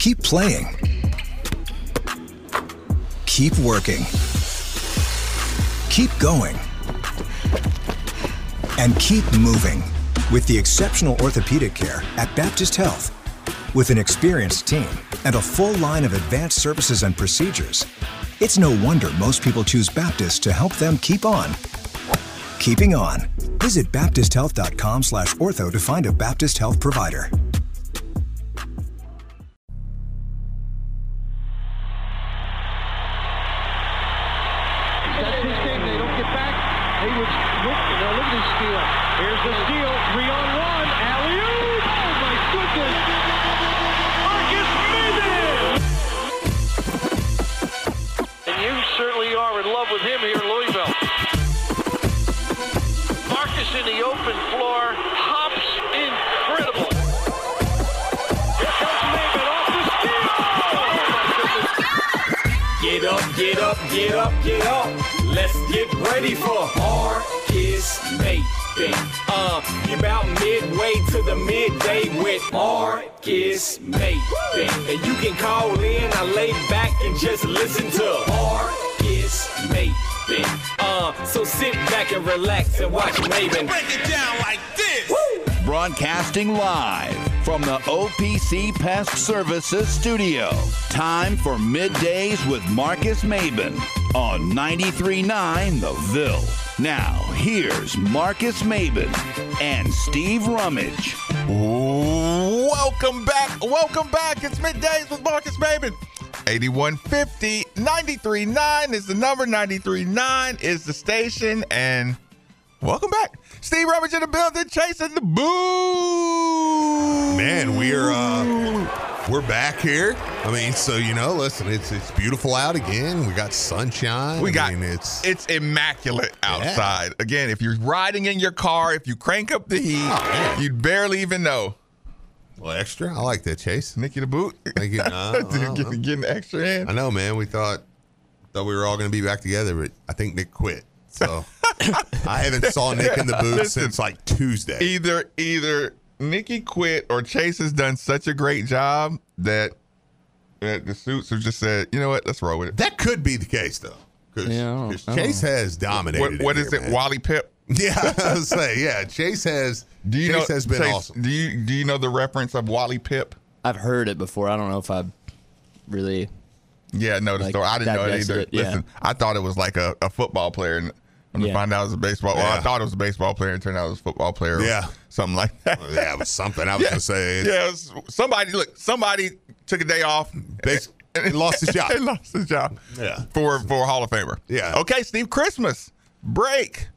Keep playing. Keep working. Keep going. And keep moving with the exceptional orthopedic care at Baptist Health. With an experienced team and a full line of advanced services and procedures, it's no wonder most people choose Baptist to help them keep on. Keeping on. Visit baptisthealth.com slash ortho to find a Baptist Health provider. Marcus in the open floor. Hops incredible. Here Maybin off the steal. Oh. Get up, get up, get up, get up. Let's get ready for Marques Maybin. Uh, you're about midway to the midday with Marques Maybin. And you can call in, I lay back and just listen to Marques Maybin. Uh, so sit back and relax and watch Maybin. Break it down like this. Broadcasting live from the OPC Pest Services studio. Time for middays with Marques Maybin on 93.9 The Ville. Now, here's Marques Maybin and Steve Rummage. Welcome back. Welcome back. It's middays with Marques Maybin. 8150 939 is the number. 939 is the station. And welcome back. Steve Rummage in the building, chasing the boo. Man, we're uh we're back here. I mean, so you know, listen, it's it's beautiful out again. We got sunshine. We I got mean, it's it's immaculate outside. Again, if you're riding in your car, if you crank up the heat, man. you'd barely even know. Well, extra. I like that chase. Nicky the boot. Thank you. No, no, no. getting, getting extra in. I know, man. We thought thought we were all going to be back together, but I think Nick quit. So I haven't saw Nick in the booth Listen. since like Tuesday. either either Nikki quit or Chase has done such a great job that that the suits have just said, you know what, let's roll with it. That could be the case though, because Yeah, I don't- I Chase has dominated. What, what in here, it, man. Wally Pipp? Yeah, I was say yeah. Chase has. Do you Chase know? has been Chase, awesome. Do you do you know the reference of Wally Pipp? I've heard it before. I don't know if I really. Yeah, no, the Like, story. I didn't know it either. it, yeah. Listen, I thought it was like a, a football player, and when I Yeah. find out it was a baseball, well, I thought it was a baseball player, and it turned out it was a football player. or Yeah. something like that. Yeah, it was something. I was gonna say. Yeah, it was- somebody look. Somebody took a day off. Bas- and lost his job. and lost his job. Yeah. For for Hall of Famer. Yeah. Okay, Steve. Christmas break.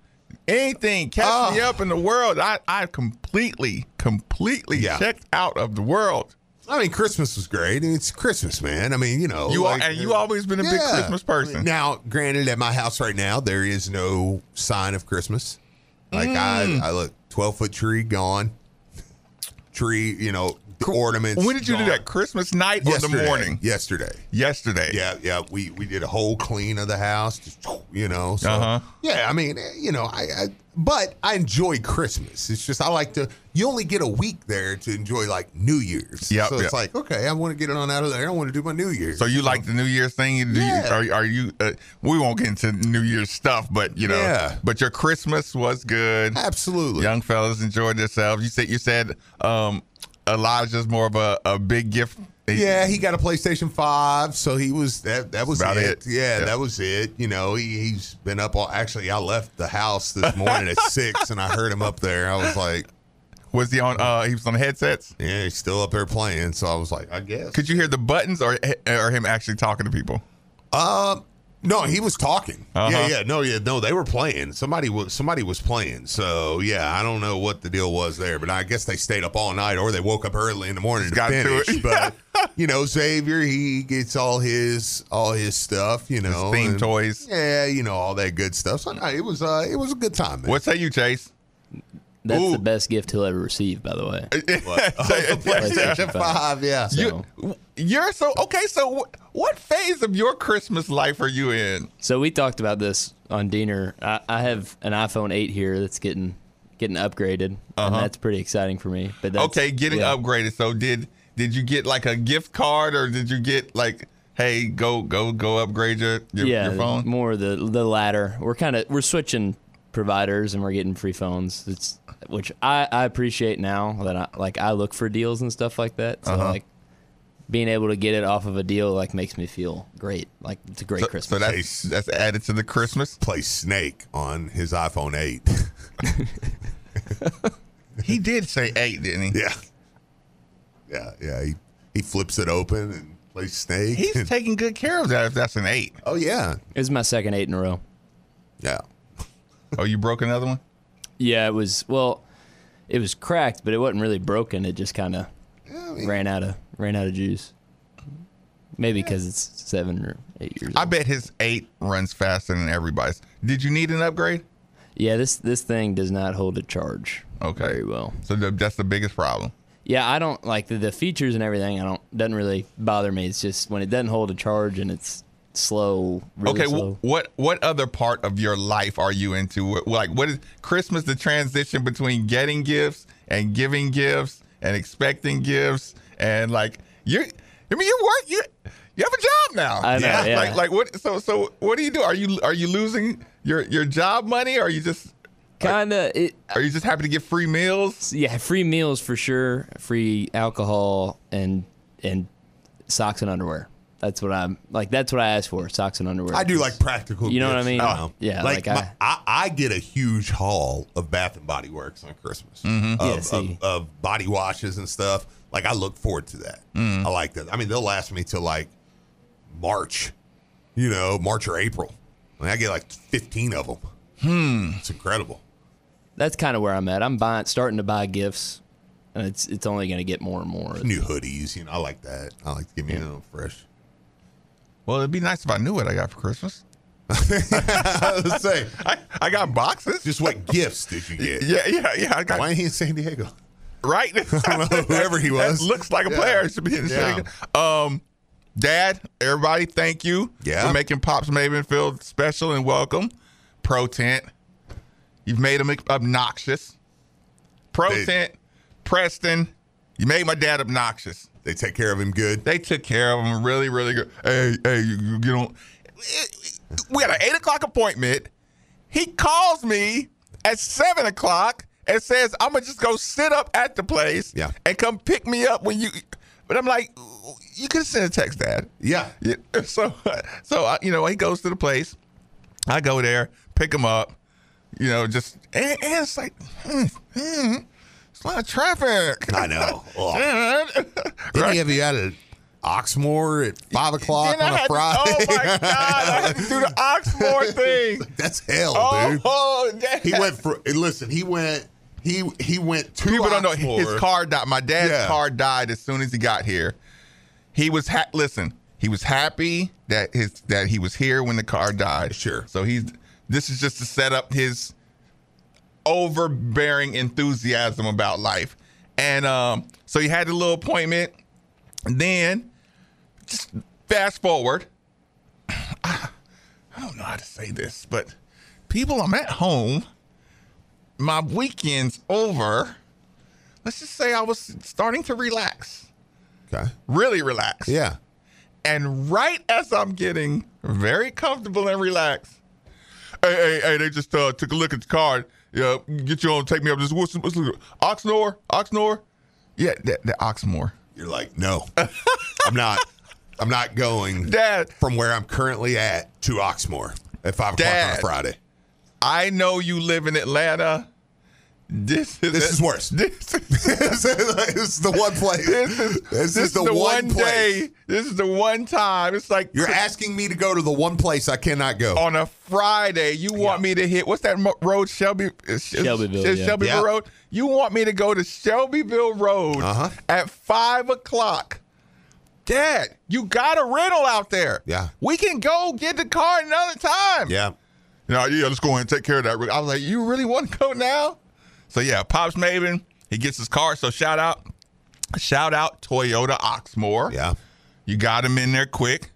Anything catch me Oh. up in the world? I I completely completely Yeah. checked out of the world. I mean, Christmas was great. It's Christmas, man. I mean, you know, You like, are, and you always been a big Christmas person. Now, granted, at my house right now, there is no sign of Christmas. Like Mm. I, I look twelve foot tree gone, tree, you know, ornaments. when did you do that? Christmas night or Yesterday. the morning? Yesterday. Yesterday. Yeah, yeah. We we did a whole clean of the house, just, you know. So, Uh-huh. Yeah, I mean, eh, you know, I, I but I enjoy Christmas. It's just I like to. You only get a week there to enjoy like New Year's. Yeah. So yep. it's like okay, I want to get it on out of there. I want to do my New Year's. So you like the New Year's thing? You, do you- Yeah. are, are you? Uh, we won't get into New Year's stuff, but you know. Yeah. But your Christmas was good. Absolutely. Young fellas enjoyed themselves. You said you said um, Elijah's more of a, a big gift. Yeah, he got a PlayStation Five, so he was that. That was About it. it. Yeah, Yeah. that was it. You know, he, he's been up all. Actually, I left the house this morning at six, and I heard him up there. I was like, Was he on? Uh, he was on headsets. yeah, he's still up there playing. So I was like, I guess. Could you hear the buttons or or him actually talking to people? Uh, No, he was talking. Uh-huh. Yeah, yeah, no, yeah, no. They were playing. Somebody was somebody was playing. So yeah, I don't know what the deal was there, but I guess they stayed up all night, or they woke up early in the morning to got to finish. it. but you know, Xavier, he gets all his all his stuff. You know, theme and- toys. Yeah, you know all that good stuff. So no, it was uh, it was a good time. Man. What say you, Chase? That's Ooh. the best gift he'll ever receive, by the way. PlayStation Five? Yeah. So, You, you're so okay. So, what phase of your Christmas life are you in? so we talked about this on dinner. I, I have an iPhone 8 here that's getting getting upgraded, and that's pretty exciting for me. But that's, Uh-huh. okay, getting yeah. upgraded. So, did did you get like a gift card, or did you get like, hey, go go go upgrade your your, yeah, your phone? more the the latter. We're kind of we're switching providers and we're getting free phones. It's which I, I appreciate now that I like I look for deals and stuff like that. So Uh-huh. like being able to get it off of a deal like makes me feel great. Like it's a great So, Christmas. so that's that's added to the Christmas. Play Snake on his iPhone Eight. He did say eight, didn't he? yeah, yeah, yeah. He he flips it open and plays Snake. He's taking good care of that. If that's an eight. oh yeah, it was my second eight in a row. yeah. Oh, you broke another one. Yeah, it was well, it was cracked, but it wasn't really broken. It just kind of ran out of ran out of juice. Maybe because it's seven or eight years. I old. bet his eight runs faster than everybody's. Did you need an upgrade? Yeah, this this thing does not hold a charge Okay. very well. So the, that's the biggest problem. Yeah, I don't like the, the features and everything. I don't doesn't really bother me. It's just when it doesn't hold a charge and it's slow. Really okay, slow. what what other part of your life are you into? Like, what is Christmas? The transition between getting gifts and giving gifts and expecting gifts and like you. I mean, you work. You you have a job now. I know, yeah. Like like what? So so what do you do? Are you are you losing your your job money? Or are you just Kinda. It, are you just happy to get free meals? yeah, free meals for sure. Free alcohol and and socks and underwear. That's what I'm like. That's what I ask for: socks and underwear. I do like practical. You know what I mean? know? Yeah, like, like my, I, I get a huge haul of Bath and Body Works on Christmas Mm-hmm. Of, see. of, of body washes and stuff. Like I look forward to that. Mm. I like that. I mean, they'll last me till like March. You know, March or April. I, mean, I get like fifteen of them. Hmm, it's incredible. That's kind of where I'm at. I'm buying, starting to buy gifts, and it's it's only going to get more and more. New hoodies. You know, I like that. I like to give me a little fresh. Well, it'd be nice if I knew what I got for Christmas. Let's say, I, I got boxes. just what gifts did you get? yeah, yeah, yeah. I got Why ain't he in San Diego? right. I whoever he was. That looks like a Yeah. player. Should be in Yeah. shaking. Um, Dad, everybody, thank you Yeah. for making Pops Maybin feel special and welcome. Pro Tent, you've made him obnoxious. Pro Tent, Preston, you made my dad obnoxious. They take care of him good. They took care of him really, really good. Hey, hey, you, you know, we had an eight o'clock appointment. He calls me at seven o'clock and says, "I'm gonna just go sit up at the place Yeah. and come pick me up when you." But I'm like, "You could send a text, Dad." Yeah. Yeah. So, so you know, he goes to the place. I go there, pick him up. You know, just and, and it's like, hmm, hmm, it's a lot of traffic. I know. Didn't he have you out at Oxmoor at five o'clock Then on a had to- Friday? oh my god! I had to do the Oxmoor thing. That's hell, Oh, dude. oh, He went for. Listen, he went. He he went to. People don't know Oxmoor. his car died. My dad's Yeah. car died as soon as he got here. He was ha- listen. He was happy that his that he was here when the car died. Sure. So he's this is just to set up his overbearing enthusiasm about life, and um, so he had a little appointment. Then, just fast forward. I don't know how to say this, but people, I'm at home. My weekend's over. Let's just say I was starting to relax, Okay. really relax. Yeah. And right as I'm getting very comfortable and relaxed, hey, hey, hey, they just uh, took a look at the card. Yeah, get you on, take me up this. What's, what's Oxnor? Oxnor? Yeah, the, the Oxmoor. You're like, no, I'm not. I'm not going Dad, from where I'm currently at to Oxmoor at five o'clock on Dad. Friday. I know you live in Atlanta. This is This is worse. This is, this is the one place. this is, This is the one one place. day. This is the one time. It's like You're asking me to go to the one place I cannot go. on a Friday. You want Yeah. me to hit what's that road? Shelby, Sh- Shelbyville, yeah. Shelbyville Yeah. Road. You want me to go to Shelbyville Road Uh-huh. at five o'clock? Dad, you got a rental out there. Yeah. we can go get the car another time. Yeah. No, yeah, let's go ahead and take care of that. I was like, you really want to go now? So yeah, Pops Maybin, he gets his car. So shout out, shout out Toyota Oxmoor. Yeah. You got him in there quick.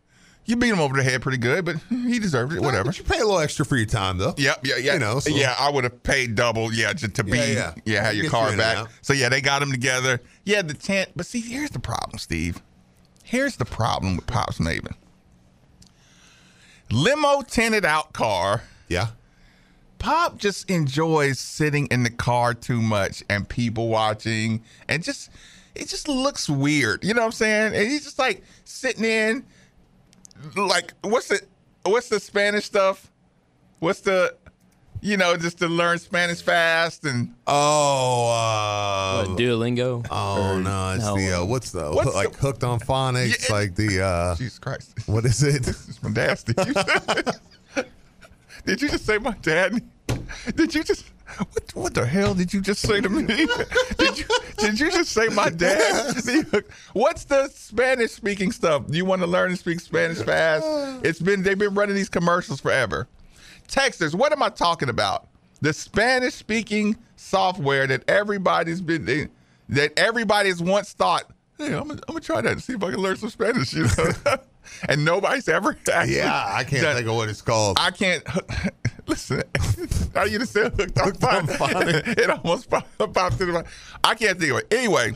You beat him over the head pretty good, but he deserved it. Whatever. But you pay a little extra for your time, though. Yep, yeah, yeah. You know, so- yeah, I would have paid double, yeah, just to be, Yeah, yeah, yeah. have your car you back. So yeah, they got him together. Yeah, the tent. But see, here's the problem, Steve. Here's the problem with Pops Maybin. Limo tinted out car. Yeah. Pop just enjoys sitting in the car too much and people watching and just it just looks weird. You know what I'm saying? And he's just like sitting in like what's the what's the Spanish stuff? What's the you know, just to learn Spanish fast and Oh, uh, What, Duolingo? oh Or- no, it's the uh, what's the What's like the- hooked on phonics, Yeah, like the uh, Jesus Christ. what is it? This is nasty. You did you just say my dad? Did you just what, what the hell did you just say to me? did you did you just say my dad? What's the Spanish speaking stuff? You want to learn to speak Spanish fast? It's been they've been running these commercials forever. Texters, what am I talking about? The Spanish speaking software that everybody's been that everybody's once thought, hey, I'm gonna, I'm gonna try that and see if I can learn some Spanish, you know. and nobody's ever actually Yeah, I can't done- think of what it's called. I can't listen. How you just said hooked on phonics? it almost popped, popped into my. I can't think of it. Anyway,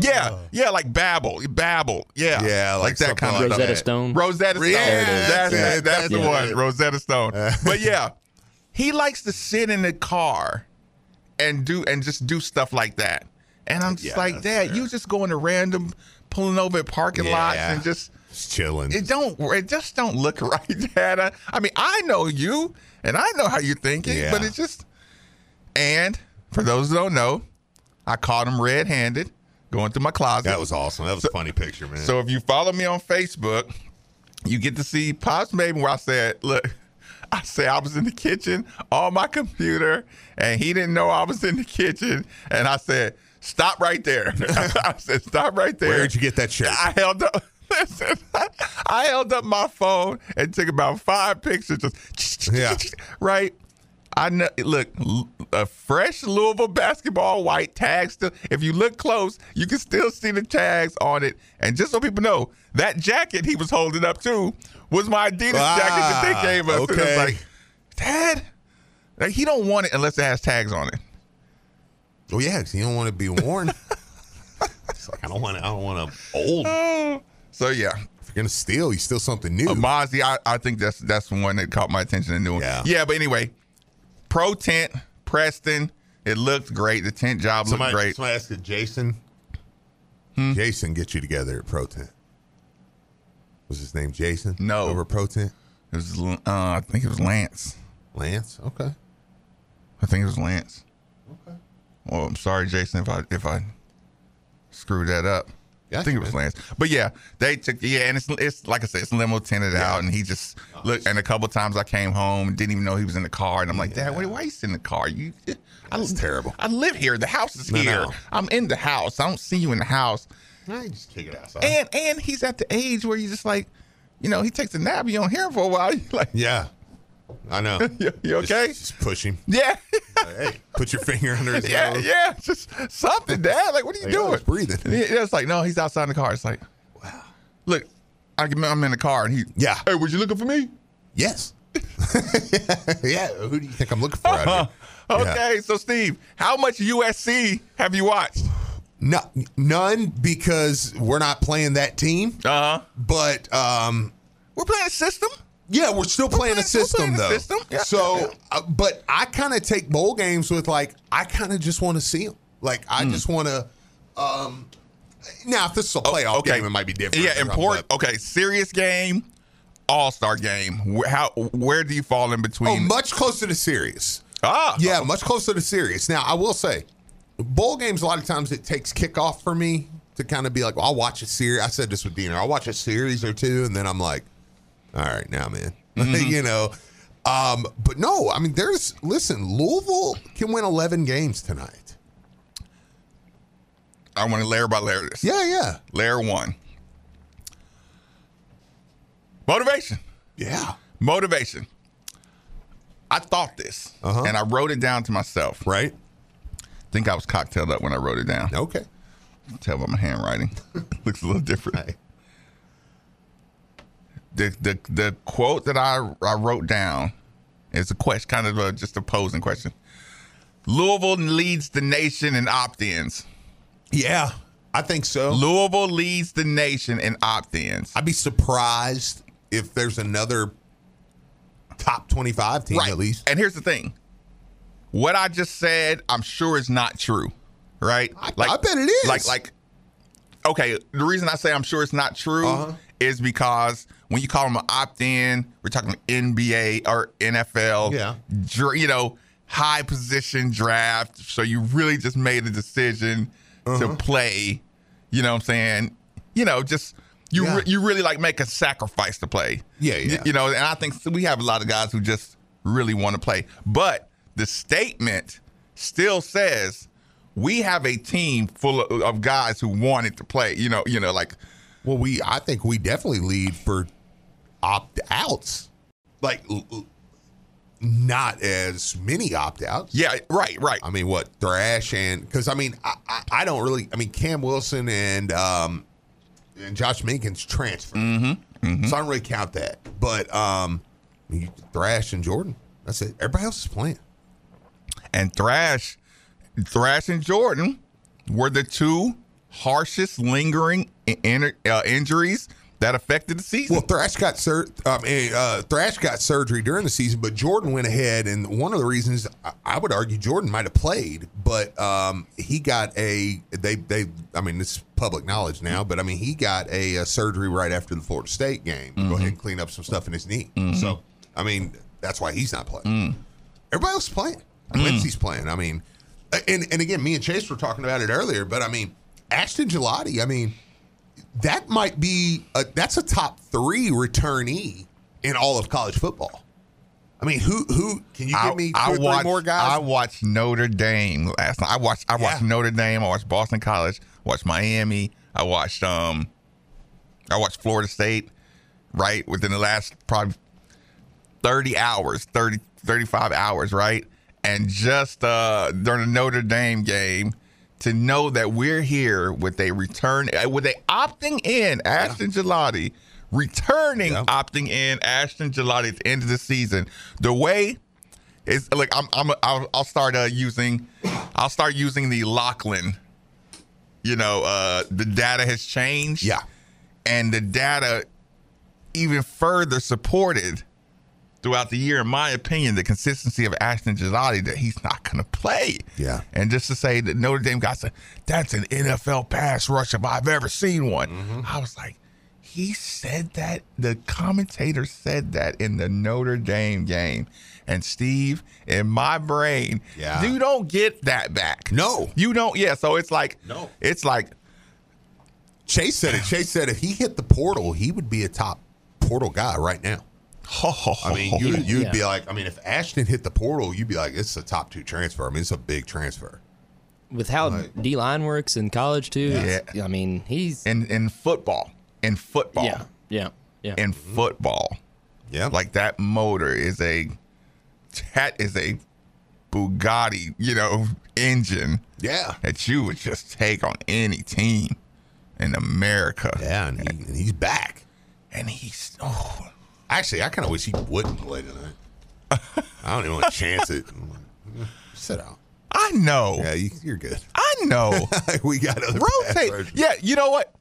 yeah, uh. yeah, like Babel, Babel, yeah, Yeah, like that something kind of like stuff. Rosetta Stone. Rosetta Stone. Yeah, that's that's it. it, That's that's the one. Rosetta Stone. but yeah, he likes to sit in the car and do and just do stuff like that. And I'm just Yeah, like, that's Dad, fair. you just going to random, pulling over at parking lots and just It's chilling. it don't it just don't look right, Dad. I, I mean, I know you and I know how you're thinking, Yeah. but it's just and for those who don't know, I caught him red-handed going through my closet. that was awesome. That was a funny picture, man. So if you follow me on Facebook, you get to see Pops Maybin where I said, look, I say I was in the kitchen on my computer and he didn't know I was in the kitchen. And I said, stop right there. I said, stop right there. Where'd you get that shirt? I held up. Listen, I held up my phone and took about five pictures. Just Yeah. right. I know. Look, a fresh Louisville basketball white tag. Still, if you look close, you can still see the tags on it. And just so people know, that jacket he was holding up too was my Adidas jacket that Ah, they gave us. Okay. like, Dad, like he don't want it unless it has tags on it. Well, yeah, 'cause you don't want to be worn. it's like I don't want. to I don't want to old. If So yeah, if you're gonna steal, you steal something new. Uh, Mozzie, I, I think that's that's the one that caught my attention and new. Yeah. yeah. But anyway, pro tent, Preston. It looked great. The tent job somebody, looked great. somebody asked if Jason. Hmm? Jason get you together at Pro Tent. Was his name Jason? No. Over Pro Tent. It was, uh, I think it was Lance. Lance. Okay. I think it was Lance. Okay. Well, I'm sorry, Jason, if I if I screwed that up. I think it was. Lance. But yeah, they took yeah, and it's it's like I said, it's limo tinted out, and he just look. And a couple times I came home, didn't even know he was in the car, and I'm like, Dad, why, why you in the car? You, I, That's terrible. I live here. The house is No, here. no. I'm in the house. I don't see you in the house. You just kick it outside. And and he's at the age where you just like, you know, he takes a nap. You don't hear him for a while. You're like, yeah, I know. you, you okay? Just, push him. yeah. Like, hey, put your finger under his Yeah, nose. yeah, just something, Dad. Like, what are you Like, oh, doing? he's breathing. He- it's like, no, he's outside in the car. It's like, wow. Look, I, I'm in the car, and he, Yeah. Hey, was you looking for me? Yes. yeah. Who do you think I'm looking for out here? Okay, so Steve, how much USC have you watched? No, none because we're not playing that team. Uh huh. But um, We're playing a system. Yeah, we're still playing, playing- a system we're playing a though. system. Yeah, so, yeah, Uh, but I kind of take bowl games with like I kind of just want to see them. Like I Hmm. just want to. Um, now, if this is a playoff game, it might be different. Yeah, important. but- Okay, serious game, all star game. How? Where do you fall in between? Oh, much closer to serious. Ah, Yeah, much closer to serious. Now, I will say, bowl games, a lot of times it takes kickoff for me to kind of be like, well, I'll watch a series. I said this with Diener. I'll watch a series or two, and then I'm like, all right, now, man. you know? Um, but no, I mean, there's, listen, Louisville can win 11 games tonight. I want to layer by layer this. Yeah, yeah. Layer one. Motivation. Yeah. Motivation. I thought this, Uh-huh. and I wrote it down to myself. Right? think I was cocktailed up when I wrote it down. Okay. Tell by my handwriting. Looks a little different. Right. The, the the quote that I I wrote down is a question, kind of a, just a posing question. Louisville leads the nation in opt-ins. Yeah, I think so. Louisville leads the nation in opt-ins. I'd be surprised if there's another top 25 team at least. And here's the thing. What I just said, I'm sure is not true. Right? I- I bet it is. Like like okay, the reason I say I'm sure it's not true Uh-huh. is because when you call them an opt-in, we're talking NBA or NFL. Yeah. dr- You know, high position draft. So you really just made a decision Uh-huh. to play. You know what I'm saying? You know, just you Yeah. re- you really like make a sacrifice to play. Yeah, yeah. You know, and I think we have a lot of guys who just really want to play. But the statement still says we have a team full of, of guys who wanted to play. You know, you know, like Well, we I think we definitely lead for opt outs. Like not as many opt outs. yeah, right, right. I mean, what Thrash and because I mean, I, I, I don't really. I mean, Cam Wilson and um and Josh Minkins transfer, mm-hmm. so I don't really count that. But um, Thrash and Jordan, that's it. Everybody else is playing. And Thrash, Thrash and Jordan were the two harshest lingering in, in- uh, injuries that affected the season. Well, Thrash got sur- um, eh, uh, Thrash got surgery during the season, but Jordan went ahead, and one of the reasons I, I would argue Jordan might have played, but um, he got a they they I mean this is public knowledge now, but I mean he got a, uh surgery right after the Florida State game. to Go ahead and clean up some stuff in his knee. So I mean that's why he's not playing. Everybody else is playing. Lindsey's playing. I mean, and and again, me and Chase were talking about it earlier, but I mean Ashton Gillotte. I mean that might be a, that's a top three returnee in all of college football. I mean, who who can you give me two or three more guys? I watched Notre Dame last night. I watched I watched Yeah. Notre Dame. I watched Boston College. I watched Miami. I watched um I watched Florida State. Right within the last probably thirty hours, 30, 35 hours. Right, and just uh during the Notre Dame game. To know that we're here with a return, uh, with a opting in Ashton Gillotte, returning Yeah. opting in Ashton Gillotte at the end of the season. The way is like I'm I'm I'll, I'll start uh, using I'll start using the Lachlan. You know, uh, the data has changed. yeah, and the data even further supported throughout the year, in my opinion, the consistency of Ashton Gillotte that he's not going to play. Yeah. And just to say that Notre Dame got to, that's an NFL pass rush if I've ever seen one. Mm-hmm. I was like, he said that. The commentator said that in the Notre Dame game. And Steve, in my brain, Yeah. you don't get that back. No. You don't. Yeah. So it's like, No. It's like, Chase said it. Chase said if he hit the portal, he would be a top portal guy right now. I mean, you, you'd Yeah. be like, I mean, if Ashton hit the portal, you'd be like, it's a top two transfer. I mean, it's a big transfer. With how D line works in college too. Yeah. I mean, he's in in football, in football, yeah, yeah, yeah. in football, Yeah, like that motor is a that is a Bugatti, you know, engine yeah, that you would just take on any team in America. yeah, and, he, and he's back. And he's oh, Actually, I kind of wish he wouldn't play tonight. I don't even want to chance it. Sit out. I know, Yeah, you, you're good. I know. we got other Rotate. Yeah, you know what?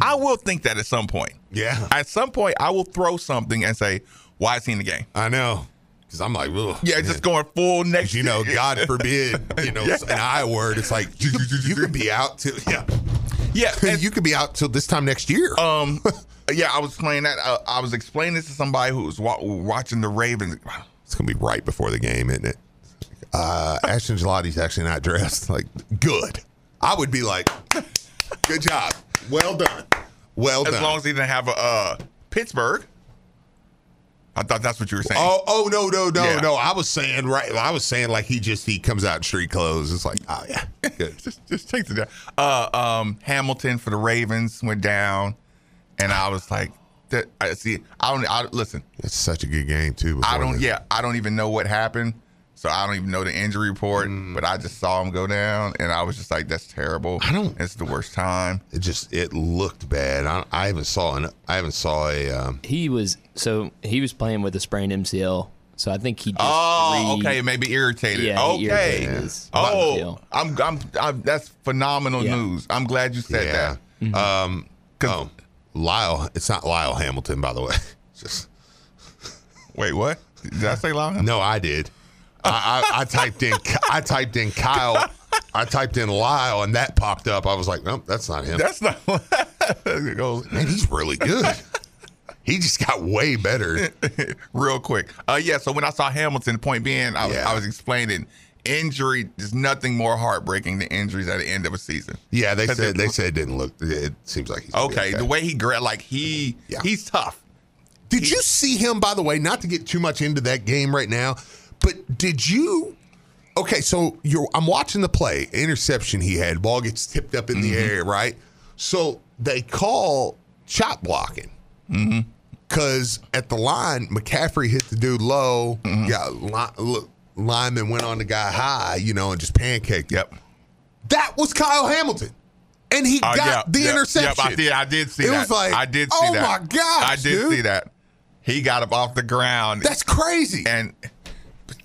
I will think that at some point. Yeah, At some point, I will throw something and say, "Why is he in the game?" I know. Because I'm like, Ugh, Yeah, man. just going full next. you know, God forbid, you know, Yeah. an I word. It's like you, could- you could be out too. yeah, Yeah, and- you could be out till this time next year. Um, yeah, I was playing that. I, I was explaining this to somebody who was wa- watching the Ravens. it's gonna be right before the game, isn't it? uh, Ashton Gillotte's actually not dressed. Like, good. I would be like, good job. Well done. Well As done. long as he didn't have a uh, Pittsburgh. I thought that's what you were saying. Oh, oh no, no, no, Yeah. no! I was saying right. I was saying like he just he comes out in street clothes. It's like, oh yeah, just just takes it down. Uh, um, Hamilton for the Ravens went down, and I was like, that, I see. I don't. I, listen, It's such a good game too. I don't. this. Yeah, I don't even know what happened. So I don't even know the injury report. Mm. But I just saw him go down, and I was just like, "That's terrible. I don't- It's the worst time." It just it looked bad. I, I haven't saw an I haven't saw a. Um, He was so he was playing with a sprained MCL. So I think he just Oh, re- okay, maybe irritated. Yeah, he okay. irritated Oh, I'm, I'm, I'm. That's phenomenal Yeah. news. I'm glad you said yeah. that. Um. 'Cause- Oh, Lyle. It's not Lyle Hamilton, by the way. Just Wait, what? Did I say long? no, I did. I, I, I typed in I typed in Kyle. I typed in Lyle, and that popped up. I was like, nope, that's not him. That's not. it goes Man, he's really good. he just got way better. real quick. Uh, yeah. So when I saw Hamilton, point being, I was, Yeah. I was explaining injury. There's nothing more heartbreaking than injuries at the end of a season. Yeah, they said it- they said it didn't look. It seems like he's gonna Okay, the way he gra- like he Yeah. he's tough. Did you see him, by the way? Not to get too much into that game right now, but did you? Okay, so you're. I'm watching the play. Interception he had. Ball gets tipped up in the mm-hmm. air, right? So they call chop blocking. Mm-hmm. Because at the line, McCaffrey hit the dude low. Mm-hmm. Got li- li- lineman went on the guy high, you know, and just pancaked. Yep. That was Kyle Hamilton. And he Uh, got yeah, the interception. Yep, I did. I did see It that. was like, I did see oh that. my gosh, I did dude. see that. He got up off the ground. That's crazy. and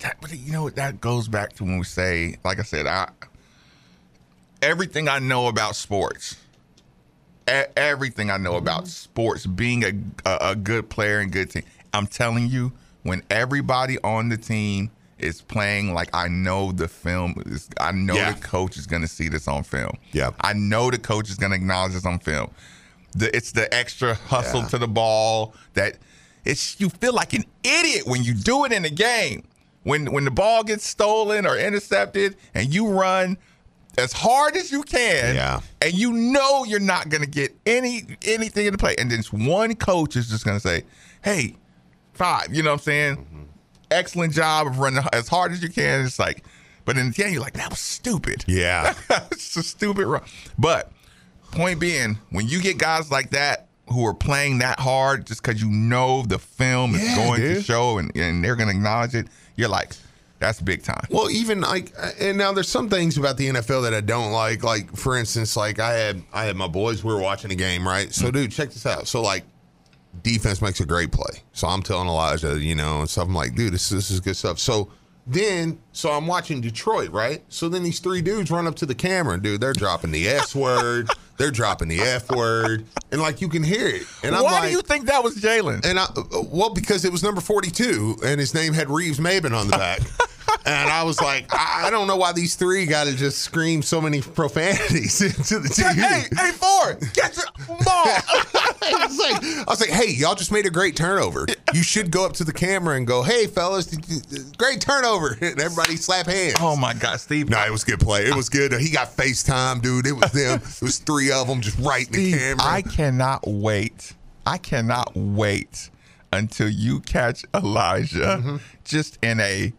that, but you know that goes back to when we say, like I said, I everything I know about sports, e- everything I know mm-hmm. about sports, being a, a a good player and good team. I'm telling you, when everybody on the team is playing like I know the film is, I know Yeah. the coach is going to see this on film. Yeah. I know the coach is going to acknowledge this on film. The, it's the extra hustle Yeah. to the ball that it's you feel like an idiot when you do it in a game. When when the ball gets stolen or intercepted and you run as hard as you can, Yeah. and you know you're not going to get any anything in the play, and then one coach is just going to say, "Hey, five, you know what I'm saying? Mm-hmm. Excellent job of running as hard as you can." It's like, but in the end, you're like, "That was stupid." Yeah. it's a stupid run. But point being, when you get guys like that who are playing that hard just because you know the film is Yeah, going to show and, and they're going to acknowledge it, you're like, that's big time. Well, even like, uh, and now there's some things about the NFL that I don't like. Like, for instance, like I had I had my boys. We were watching a game, right? So, hmm. dude, check this out. So, like, defense makes a great play. So I'm telling Elijah, you know, and stuff. I'm like, dude, this this is good stuff. So then, so I'm watching Detroit, right? So then these three dudes run up to the camera, dude, they're dropping the S word, they're dropping the F word, and like you can hear it. And I'm like, Why like, do you think that was Jalen? and I, well, because it was number 42 and his name had Reeves-Maybin on the back. and I was like, I, I don't know why these three got to just scream so many profanities into the TV. hey, hey, Ford, get your ball. I was like, I was like, hey, y'all just made a great turnover. You should go up to the camera and go, hey, fellas, great turnover. And everybody slap hands. oh my God, Steve. No, it was good play. It was good. He got FaceTime, dude. It was them. It was three of them just right in the camera. I cannot wait. I cannot wait until you catch Elijah Mm-hmm. just in a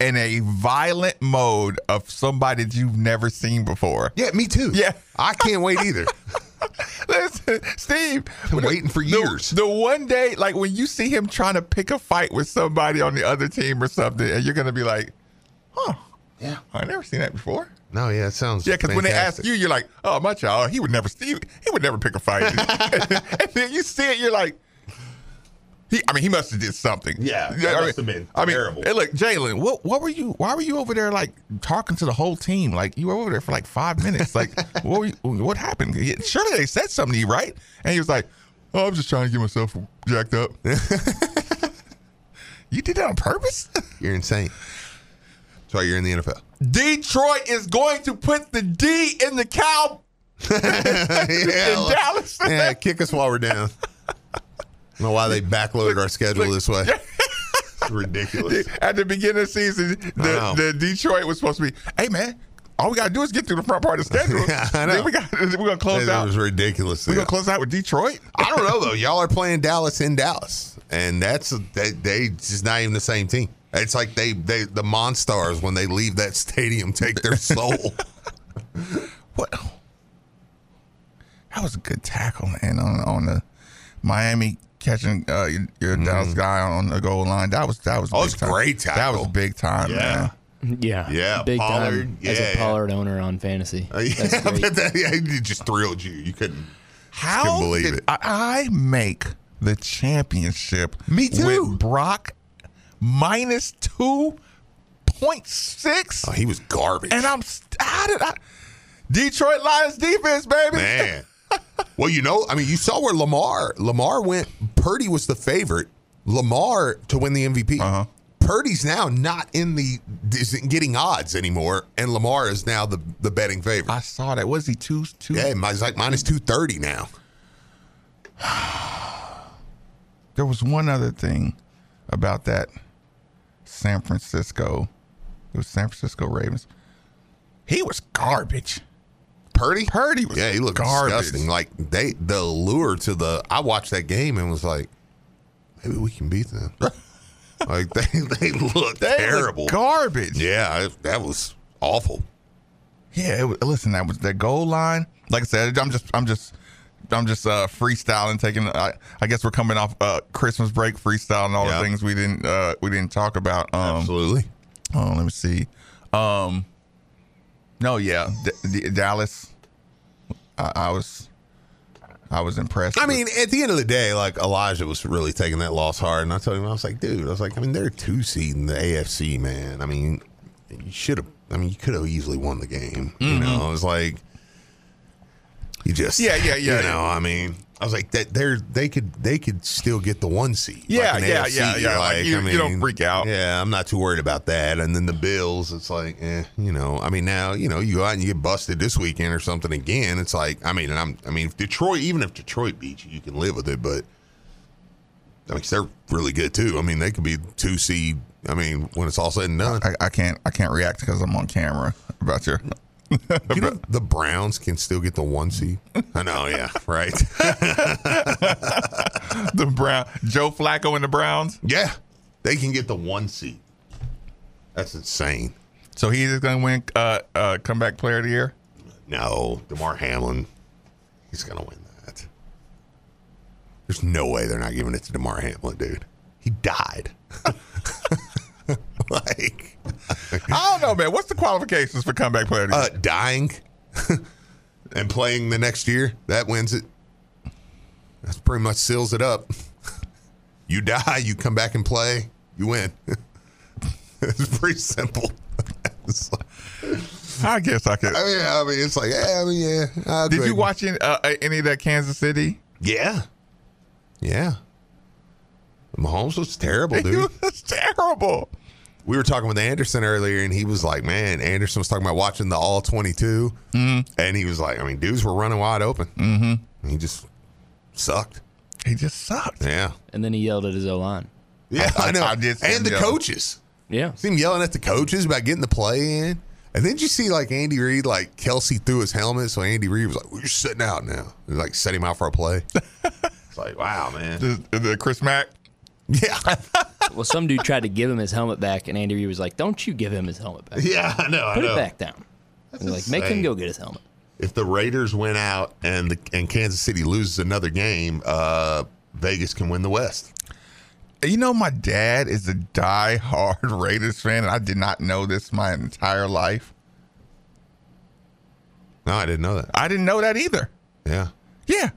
in a violent mode of somebody that you've never seen before. yeah, me too. Yeah. I can't wait either. Listen, Steve, Been waiting for years. The, one day, like when you see him trying to pick a fight with somebody on the other team or something, and you're gonna be like, "Huh? Yeah. I never seen that before." No, yeah, it sounds. Yeah, because when they ask you, you're like, "Oh, my child, he would never, Steve, he would never pick a fight." and then you see it, you're like, "He, I mean, he must have did something." Yeah, that I must mean, have been I mean, terrible. Hey, look, Jalen, what, what were you? Why were you over there like talking to the whole team? Like you were over there for like five minutes. Like, what, were you, what happened? Surely they said something to you, right? And he was like, "Oh, I'm just trying to get myself jacked up." you did that on purpose? You're insane. That's why you're in the NFL. Detroit is going to put the D in the cow in Dallas. yeah, kick us while we're down. I don't know why they backloaded our schedule this way. It's ridiculous. At the beginning of the season, the, the Detroit was supposed to be, hey man, all we gotta do is get through the front part of the schedule. Yeah, I know. Then we got we're gonna close That out. was ridiculous. We're Yeah. gonna close out with Detroit. I don't know though. Y'all are playing Dallas in Dallas, and that's they, they just not even the same team. It's like they they the Monstars when they leave that stadium take their soul. What? That was a good tackle, man, on on the Miami catching uh, your, your Dallas guy on the goal line. That was that was Mm-hmm. Oh, big it's time. great That was big time, Yeah. man. Yeah. Yeah, Big Pollard, time as yeah, a yeah. Pollard owner on fantasy. Uh, yeah, That's great. that, yeah, it just thrilled you. You couldn't. How couldn't believe did it. I, I make the championship? Me too. With Brock minus two point six, Oh, he was garbage. and I'm st- how did I? Detroit Lions defense, baby. Man. Well, you know, I mean, you saw where Lamar Lamar went. Purdy was the favorite. Lamar to win the MVP. Uh-huh. Purdy's now not in the isn't getting odds anymore, and Lamar is now the the betting favorite. I saw that. Was he two two? yeah, he's like minus two thirty now. There was one other thing about that San Francisco. It was San Francisco Ravens. He was garbage. Purdy, Purdy was yeah, he looked garbage. disgusting. Like they the lure to the. I watched that game and was like, maybe we can beat them. like they they looked They terrible. garbage. yeah, it- that was awful. Yeah, it was, listen, that was that goal line. Like I said, I'm just, I'm just, I'm just uh, freestyling. Taking, I, I guess we're coming off uh, Christmas break freestyle and all Yeah. the things we didn't, uh, we didn't talk about. Um, Absolutely. Oh, let me see. Um, no, yeah, D- D- Dallas. I, I was, I was impressed. I with- mean, at the end of the day, like Elijah was really taking that loss hard, and I told him, I was like, dude, I was like, I mean, they're two seed in the AFC, man. I mean, you should have. I mean, you could have easily won the game. You know, it was like you just, Mm-hmm. Yeah, yeah, yeah. You know, I mean, I was like that. They're they could they could still get the one seed. Yeah, like yeah, AFC. yeah, yeah, like, you- you don't freak out. Yeah, I'm not too worried about that. And then the Bills, it's like, eh, you know, I mean, now you know you go out and you get busted this weekend or something again. It's like, I mean, and I'm, I mean, if Detroit, even if Detroit beats you, you can live with it, but. I mean, they're really good too. I mean, they could be two seed. I mean, when it's all said and done, I, I can't, I can't react because I'm on camera about your. you know, the Browns can still get the one seed. I know, yeah, right. the Brown, Joe Flacco and the Browns. yeah, they can get the one seed. That's insane. So he's just gonna win uh, uh, comeback player of the year. No, Damar Hamlin, he's gonna win that. There's no way they're not giving it to Damar Hamlin, dude. He died. like I don't know, man. What's the qualifications for comeback player of the year? uh, dying and playing the next year, that wins it. That's pretty much seals it up. You die, you come back and play, you win. it's pretty simple. It's like- I guess I could. I mean, I mean, it's like, yeah, I mean, yeah. I'll Did you watch any, uh, any of that Kansas City? Yeah, yeah. Mahomes was terrible, dude. was terrible. We were talking with Anderson earlier, and he was like, "Man, Anderson was talking about watching the All 22, and he was like, I mean, dudes were running wide open. Mm-hmm. He just sucked. He just sucked. Yeah, And then he yelled at his O line. yeah, I- I, know. I did and the yell. coaches. Yeah. See him yelling at the coaches about getting the play in. And then you see like Andy Reid, like Kelce threw his helmet, so Andy Reid was like, "We're sitting out now." And like set him out for a play. it's like, wow, man. The, the Chris Mack. Yeah, Well, some dude tried to give him his helmet back, and Andy Reid was like, "Don't you give him his helmet back. yeah, I know. I Put know. it back down." And like, make him go get his helmet. if the Raiders win out and the, and Kansas City loses another game, uh, Vegas can win the West. You know, my dad is a die-hard Raiders fan, and I did not know this my entire life. No, I didn't know that. I didn't know that either. Yeah. Yeah.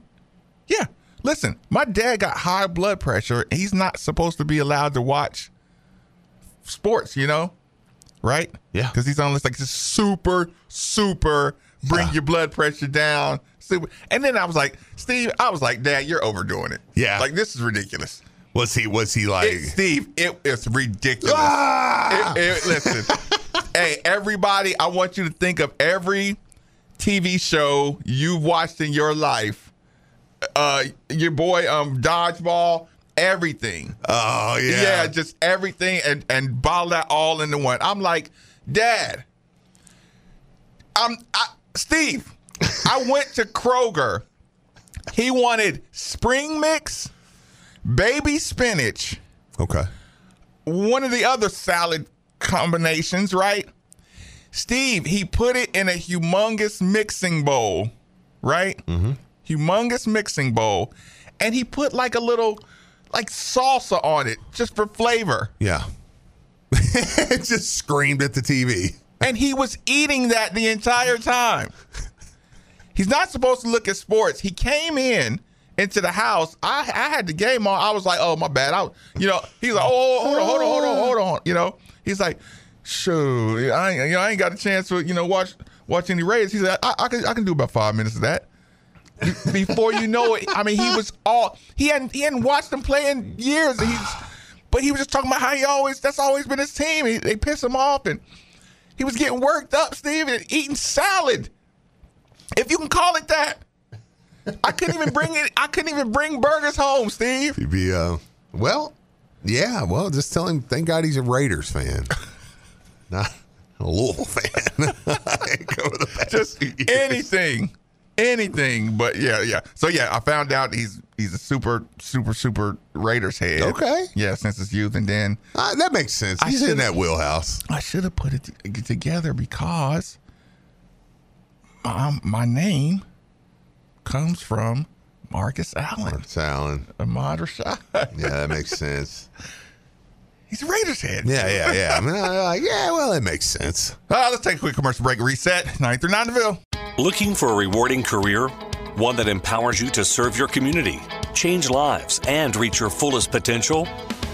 Yeah. Listen, my dad got high blood pressure. He's not supposed to be allowed to watch sports, you know? Right? Yeah. Because he's on this like this super, super bring Yeah. your blood pressure down. Super. And then I was like, Steve, I was like, Dad, you're overdoing it. Yeah. Like this is ridiculous. Was he? Was he like? It, Steve, it, it's ridiculous. Ah! It- it- listen, hey, everybody, I want you to think of every TV show you've watched in your life. Uh, your boy, um, Dodgeball. everything. Oh yeah. Yeah, just everything and and bottle that all into one. I'm like, Dad, I'm I, Steve. I went to Kroger. He wanted spring mix, baby spinach, Okay. one of the other salad combinations, right? Steve, he put it in a humongous mixing bowl, right? Mm-hmm. Humongous mixing bowl. And he put like a little like salsa on it just for flavor. Yeah. it just screamed at the TV. And he was eating that the entire time. He's not supposed to look at sports. He came in into the house. I, I had the game on. I was like, oh, my bad. I, you know, he's like, oh, oh hold on, hold on, hold on, hold on. You know, he's like, shoot, I ain't, you know, I ain't got a chance to, you know, watch watch any Raiders. He said, I, I can I can do about five minutes of that. Be- Before you know it, I mean, he was all he hadn't he hadn't watched them play in years. He's, but he was just talking about how he always that's always been his team. He, they piss him off, and he was getting worked up, Steve, and eating salad, if you can call it that. I couldn't even bring it. I couldn't even bring burgers home, Steve. He'd be uh well, yeah, well, just tell him thank God he's a Raiders fan. Not a Louisville fan. I ain't go to the past Just anything, anything. But yeah, yeah. So yeah, I found out he's he's a super, super, super Raiders head. Okay. Yeah, since his youth, and then Uh, that makes sense. I He's in that wheelhouse. I should have put it t- together because my, my name comes from Marcus Allen, It's Allen. Ahmad Rashad. Yeah, that makes sense. He's a Raiders head. Yeah, yeah, yeah. I mean, I, like, yeah, well, it makes sense. Uh, let's take a quick commercial break. Reset. 939 The Ville. Looking for a rewarding career? One that empowers you to serve your community, change lives, and reach your fullest potential?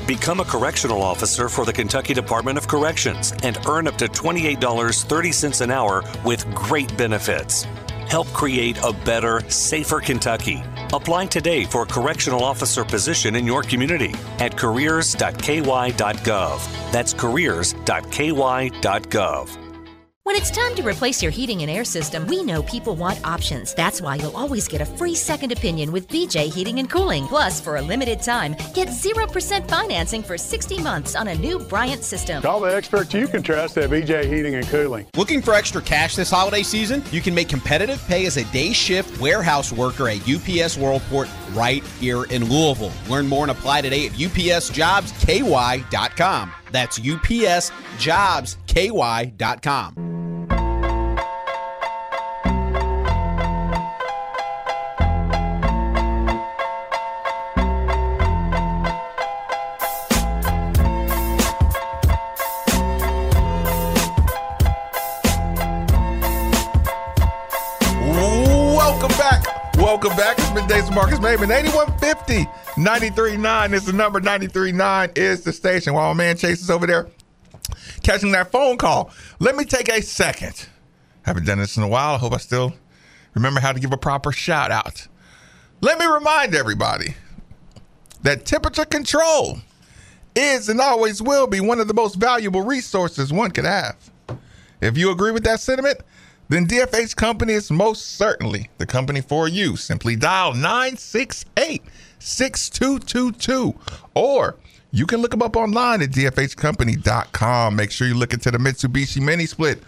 Become a correctional officer for the Kentucky Department of Corrections and earn up to $28.30 an hour with great benefits. Help create a better, safer Kentucky. Apply today for a correctional officer position in your community at careers.ky.gov. That's careers.ky.gov. When it's time to replace your heating and air system, we know people want options. That's why you'll always get a free second opinion with BJ Heating and Cooling. Plus, for a limited time, get 0% financing for 60 months on a new Bryant system. Call the experts you can trust at BJ Heating and Cooling. Looking for extra cash this holiday season? You can make competitive pay as a day shift warehouse worker at UPS Worldport right here in Louisville. Learn more and apply today at upsjobsky.com. That's upsjobsky.com. Marques Maybin. 8150 939 is the number. 939 is the station. While my man Chase is over there catching that phone call. Let me take a second. Haven't done this in a while. I hope I still remember how to give a proper shout out. Let me remind everybody that temperature control is and always will be one of the most valuable resources one could have. If you agree with that sentiment, then DFH Company is most certainly the company for you. Simply dial 968 6222 or you can look them up online at dfhcompany.com. Make sure you look into the Mitsubishi Mini Split,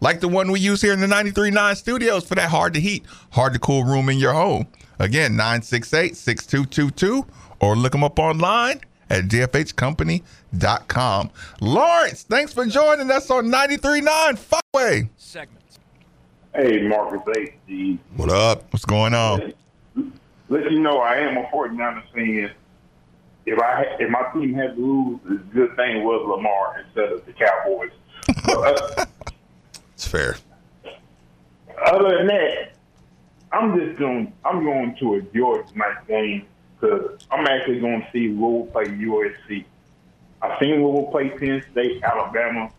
like the one we use here in the 93.9 studios for that hard to heat, hard to cool room in your home. Again, 968 6222 or look them up online at dfhcompany.com. Lawrence, thanks for joining us on 93.9 Fuckway. Hey, Marques H. Steve. What up? What's going on? Let you know I am a 49er fan. If I if my team had to lose, the good thing was Lamar instead of the Cowboys. But, uh, It's fair. other than that, I'm just going. I'm going to enjoy tonight's game because I'm actually going to see Louisville play USC. I've seen Louisville play Penn State, Alabama,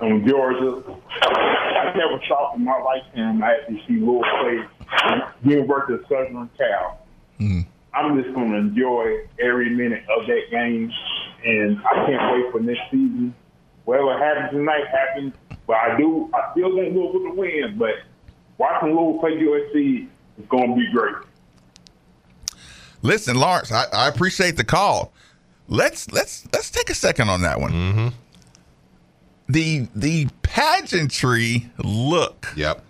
and Georgia. I never thought in my lifetime I had to see Louisville play University of Southern Cal. I'm just going to enjoy every minute of that game, and I can't wait for next season. Whatever happens tonight happens, but I do. I still want Louisville to win, but watching Louisville play USC is going to be great. Listen, Lawrence, I, I appreciate the call. Let's let's let's take a second on that one. Mm-hmm. The the pageantry look Yep.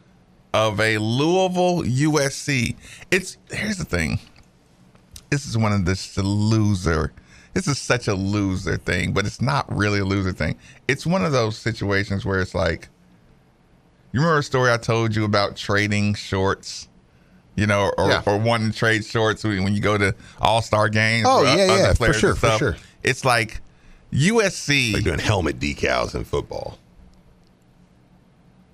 of a Louisville USC. It's here's the thing. This is one of the loser. This is such a loser thing, but it's not really a loser thing. It's one of those situations where it's like, you remember a story I told you about trading shorts, you know, or, Yeah. or wanting to trade shorts when when you go to All Star games. Oh, yeah, yeah, for sure, for sure. It's like USC. Like doing helmet decals in football.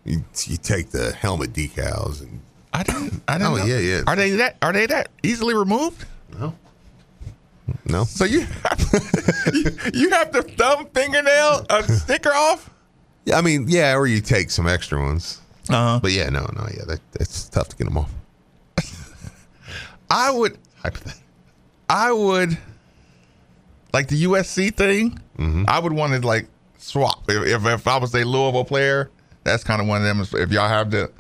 You, you take the helmet decals and I didn't. I didn't. Oh, know. yeah, yeah. Are they that? Are they that easily removed? no, no. So you you, you have to thumb fingernail a sticker off? Yeah, I mean, yeah, or you take some extra ones. Uh-huh. But yeah, no, no, yeah, that, that's tough to get them off. I would. I would like the USC thing. Mm-hmm. I would want to like swap. If, if if I was a Louisville player, that's kind of one of them. If y'all have the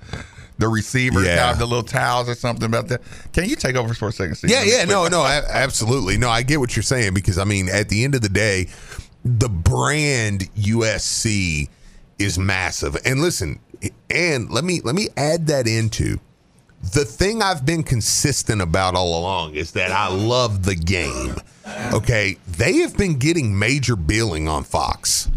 the receivers Yeah. have the little towels or something about that. Can you take over for a second? Steve? Yeah, yeah, no, no, absolutely. No, I get what you're saying because I mean, at the end of the day, the brand USC is massive. And listen, and let me let me add that into the thing I've been consistent about all along is that I love the game. Okay, they have been getting major billing on Fox.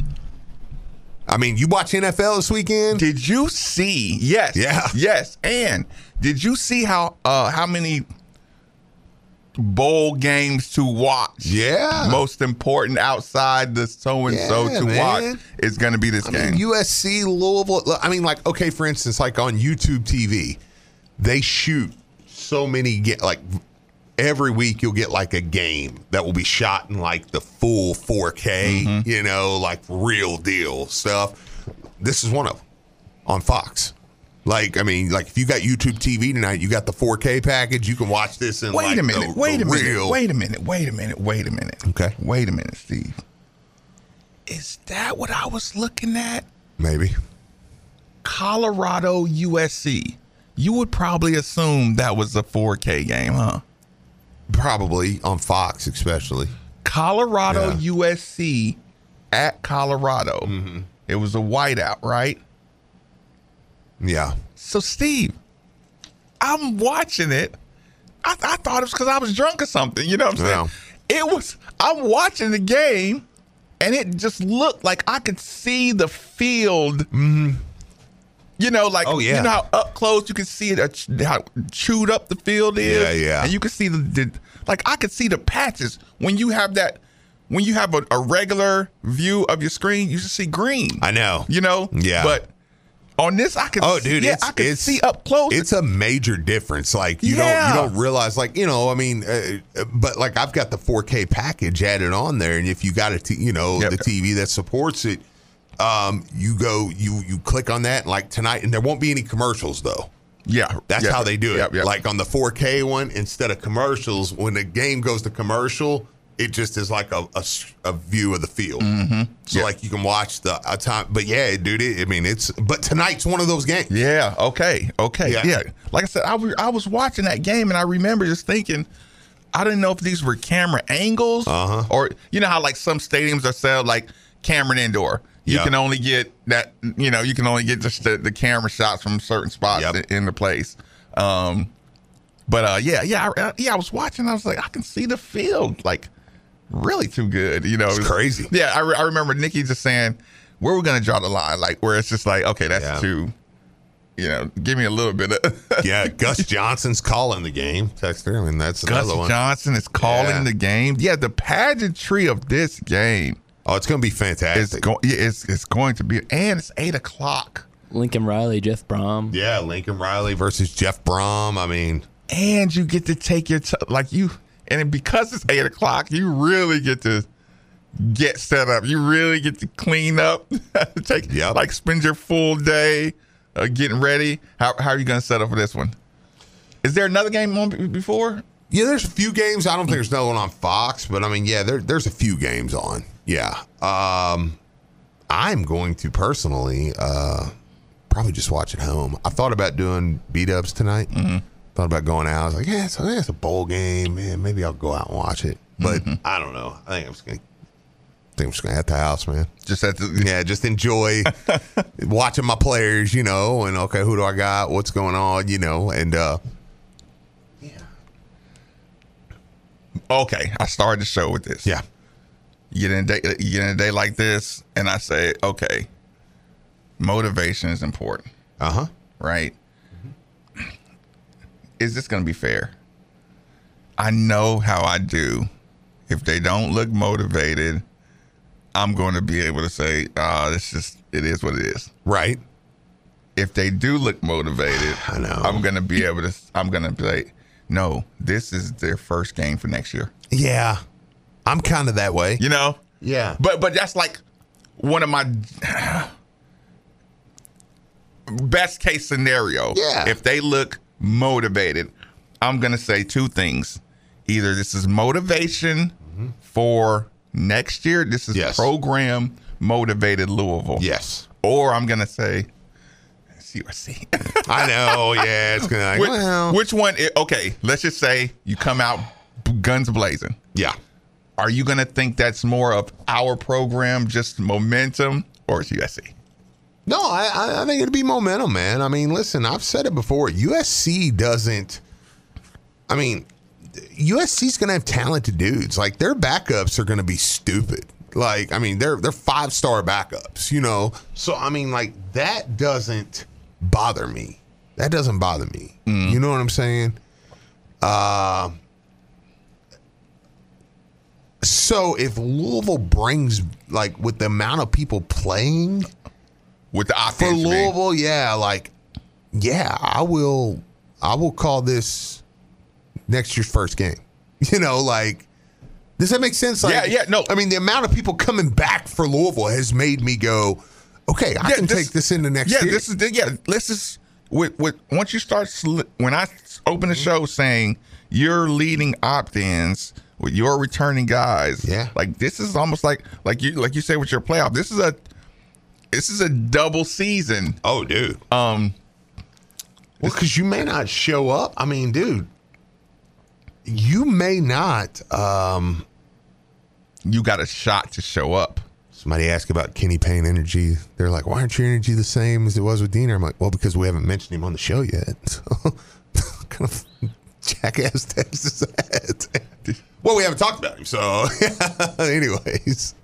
I mean, you watch NFL this weekend? Did you see? Yes. Yeah. Yes. And did you see how uh how many bowl games to watch? Yeah. Most important outside the so and so to man. watch is going to be this I game. mean, USC, Louisville. I mean, like, okay, for instance, like on YouTube TV, they shoot so many, ga- like, every week you'll get like a game that will be shot in like the full 4K, Mm-hmm. you know, like real deal stuff. This is one of them on Fox. Like, I mean, like if you got YouTube TV tonight, you got the 4K package, you can watch this in wait like a minute. the- wait the a minute. real- Wait a minute. Wait a minute. Wait a minute. Okay. Wait a minute, Steve. Is that what I was looking at? Maybe. Colorado USC. You would probably assume that was a 4K game, huh? Probably on Fox, especially. Colorado Yeah. USC at Colorado. Mm-hmm. It was a whiteout, right? Yeah. So, Steve, I'm watching it. I, I thought it was because I was drunk or something. You know what I'm saying? It was. I'm watching the game, and it just looked like I could see the field. You know, like Oh, yeah. you know how up close you can see it, how chewed up the field is. Yeah, yeah. And you can see the, the like I could see the patches when you have that. When you have a, a regular view of your screen, you should see green. I know. You know. Yeah. But on this, I can. Oh, see, dude, yeah, I can see up close. It's a major difference. Like you Yeah. don't you don't realize. Like you know, I mean, uh, uh, but like I've got the 4K package added on there, and if you got a t- you know Yep. the TV that supports it, um, you go you you click on that like tonight, and there won't be any commercials though. Yeah, That's yeah, how they do it. Yep, yep. Like on the 4K one, instead of commercials, when the game goes to commercial, it just is like a a view of the field. Mm-hmm. So like you can watch the a time. But yeah, dude, it, I mean it's. But tonight's one of those games. Yeah. Okay. Okay. Yeah. Yeah. Like I said, I was I was watching that game and I remember just thinking, I didn't know if these were camera angles Uh-huh. or you know how like some stadiums are set like Cameron indoor. You Yeah. can only get that. You know, you can only get just the, the camera shots from certain spots Yep. in, in the place. Um, but uh, yeah, yeah, I, I- yeah. I was watching. I was like, I can see the field like really too good. You know, It's It was- crazy. Yeah, I, re- I remember Nikki just saying, "Where we're gonna draw the line?" Like where it's just like, okay, that's Yeah. too. You know, give me a little bit of. yeah, Gus Johnson's calling the game. Text her. I mean, that's Gus another one. Johnson is calling Yeah. the game. Yeah, the pageantry of this game Oh, it's going to be is fantastic. going. It's it's going to be, and it's eight o'clock. Lincoln Riley, Jeff Brohm. yeah, Lincoln Riley versus Jeff Brohm. I mean, and you get to take your t- like you and because it's eight o'clock you really get to get set up you really get to clean up take Yep. like spend your full day uh, getting ready how, how are you going to set up for this one is there another game on b- before yeah, there's a few games. I don't think there's no one on Fox, but I mean, yeah, there, there's a few games on. Yeah. Um, I'm going to personally uh, probably just watch at home. I thought about doing beat ups tonight, Thought about going out. I was like, yeah, it's, yeah, it's a bowl game, man. Maybe I'll go out and watch it. But I don't know. I think I'm just gonna. I think I'm just gonna at the house, man. Just at the yeah, just enjoy watching my players, you know, and okay, who do I got? What's going on, you know, and uh okay, I started the show with this. Yeah. You get in a day, you get in a day like this, and I say, okay, motivation is important. Uh huh. Right. Is this going to be fair? I know how I do. If they don't look motivated, I'm going to be able to say, ah, this just it is what it is. Right. If they do look motivated, I know. I'm going to be able to. I'm going to say, no, this is their first game for next year. Yeah. I'm kind of that way. You know? Yeah. But but that's like one of my best case scenario. Yeah. If they look motivated, I'm gonna say two things. Either this is motivation mm-hmm. for next year. This is Yes. program motivated Louisville. Yes. Or I'm gonna say CRC. I know. Yeah. It's gonna. Like, which, well, which one? Okay, let's just say you come out guns blazing. yeah. Are you going to think that's more of our program, just momentum, or is USC? No, I, I- I think it'd be momentum, man. I mean, listen, I've said it before. USC doesn't. I mean, USC's going to have talented dudes. Like their backups are going to be stupid. Like, I mean, they're they're five star backups. You know, so I mean, like that doesn't bother me. That doesn't bother me. You know what I'm saying? Uh, so if Louisville brings like with the amount of people playing With the for offense, mean? Louisville, yeah, like yeah, I will I will call this next year's first game. You know, like does that make sense? Like, Yeah, yeah, no. I mean, the amount of people coming back for Louisville has made me go, okay, I Yeah, can this- take this into next yeah, year. this is the, yeah. This is with with once you start when I open the show saying you're leading opt-ins with your returning guys. Yeah. like this is almost like like you like you say with your playoff. This is a this is a double season. oh, dude. Um, Well, because you may not show up. I mean, dude, you may not. Um, you got a shot to show up. somebody asked about Kenny Payne energy. They're like, "Why aren't your energy the same as it was with Diener?" I'm like, "Well, because we haven't mentioned him on the show yet." So, kind of jackass text is that? Well, we haven't talked about him, so anyways.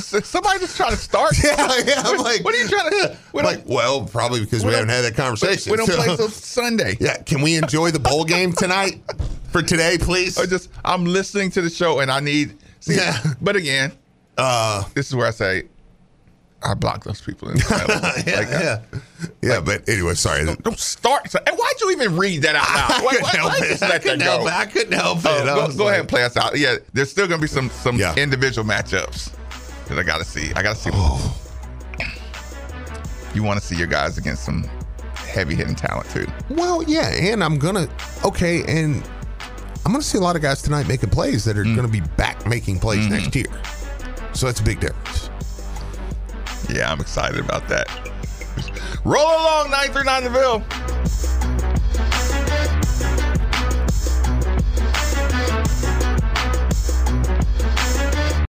Somebody just trying to start. Yeah, yeah. I'm like, what are you trying to? We like, well, probably because we, we haven't had that conversation. we don't so- play till Sunday. Yeah, can we enjoy the bowl game tonight for today, please? I just I'm listening to the show and I need. See, Yeah. But again, Uh, this is where I say I block those people. In yeah, like, yeah, yeah. But anyway, sorry. Don't, don't start. So, and why'd you even read that out I loud? Why, couldn't why, help why it. just I let that couldn't go? help it. I couldn't help it. Oh, I go go like- ahead and play us out. Yeah, there's still gonna be some some Yeah. individual matchups that I gotta see. I gotta see. Oh. You want to see your guys against some heavy hitting talent too. Well, yeah, and I'm gonna okay, and I'm gonna see a lot of guys tonight making plays that are Mm. gonna be back making plays Mm-hmm. next year. So that's a big difference yeah, I'm excited about that. Roll along, 939 The Ville.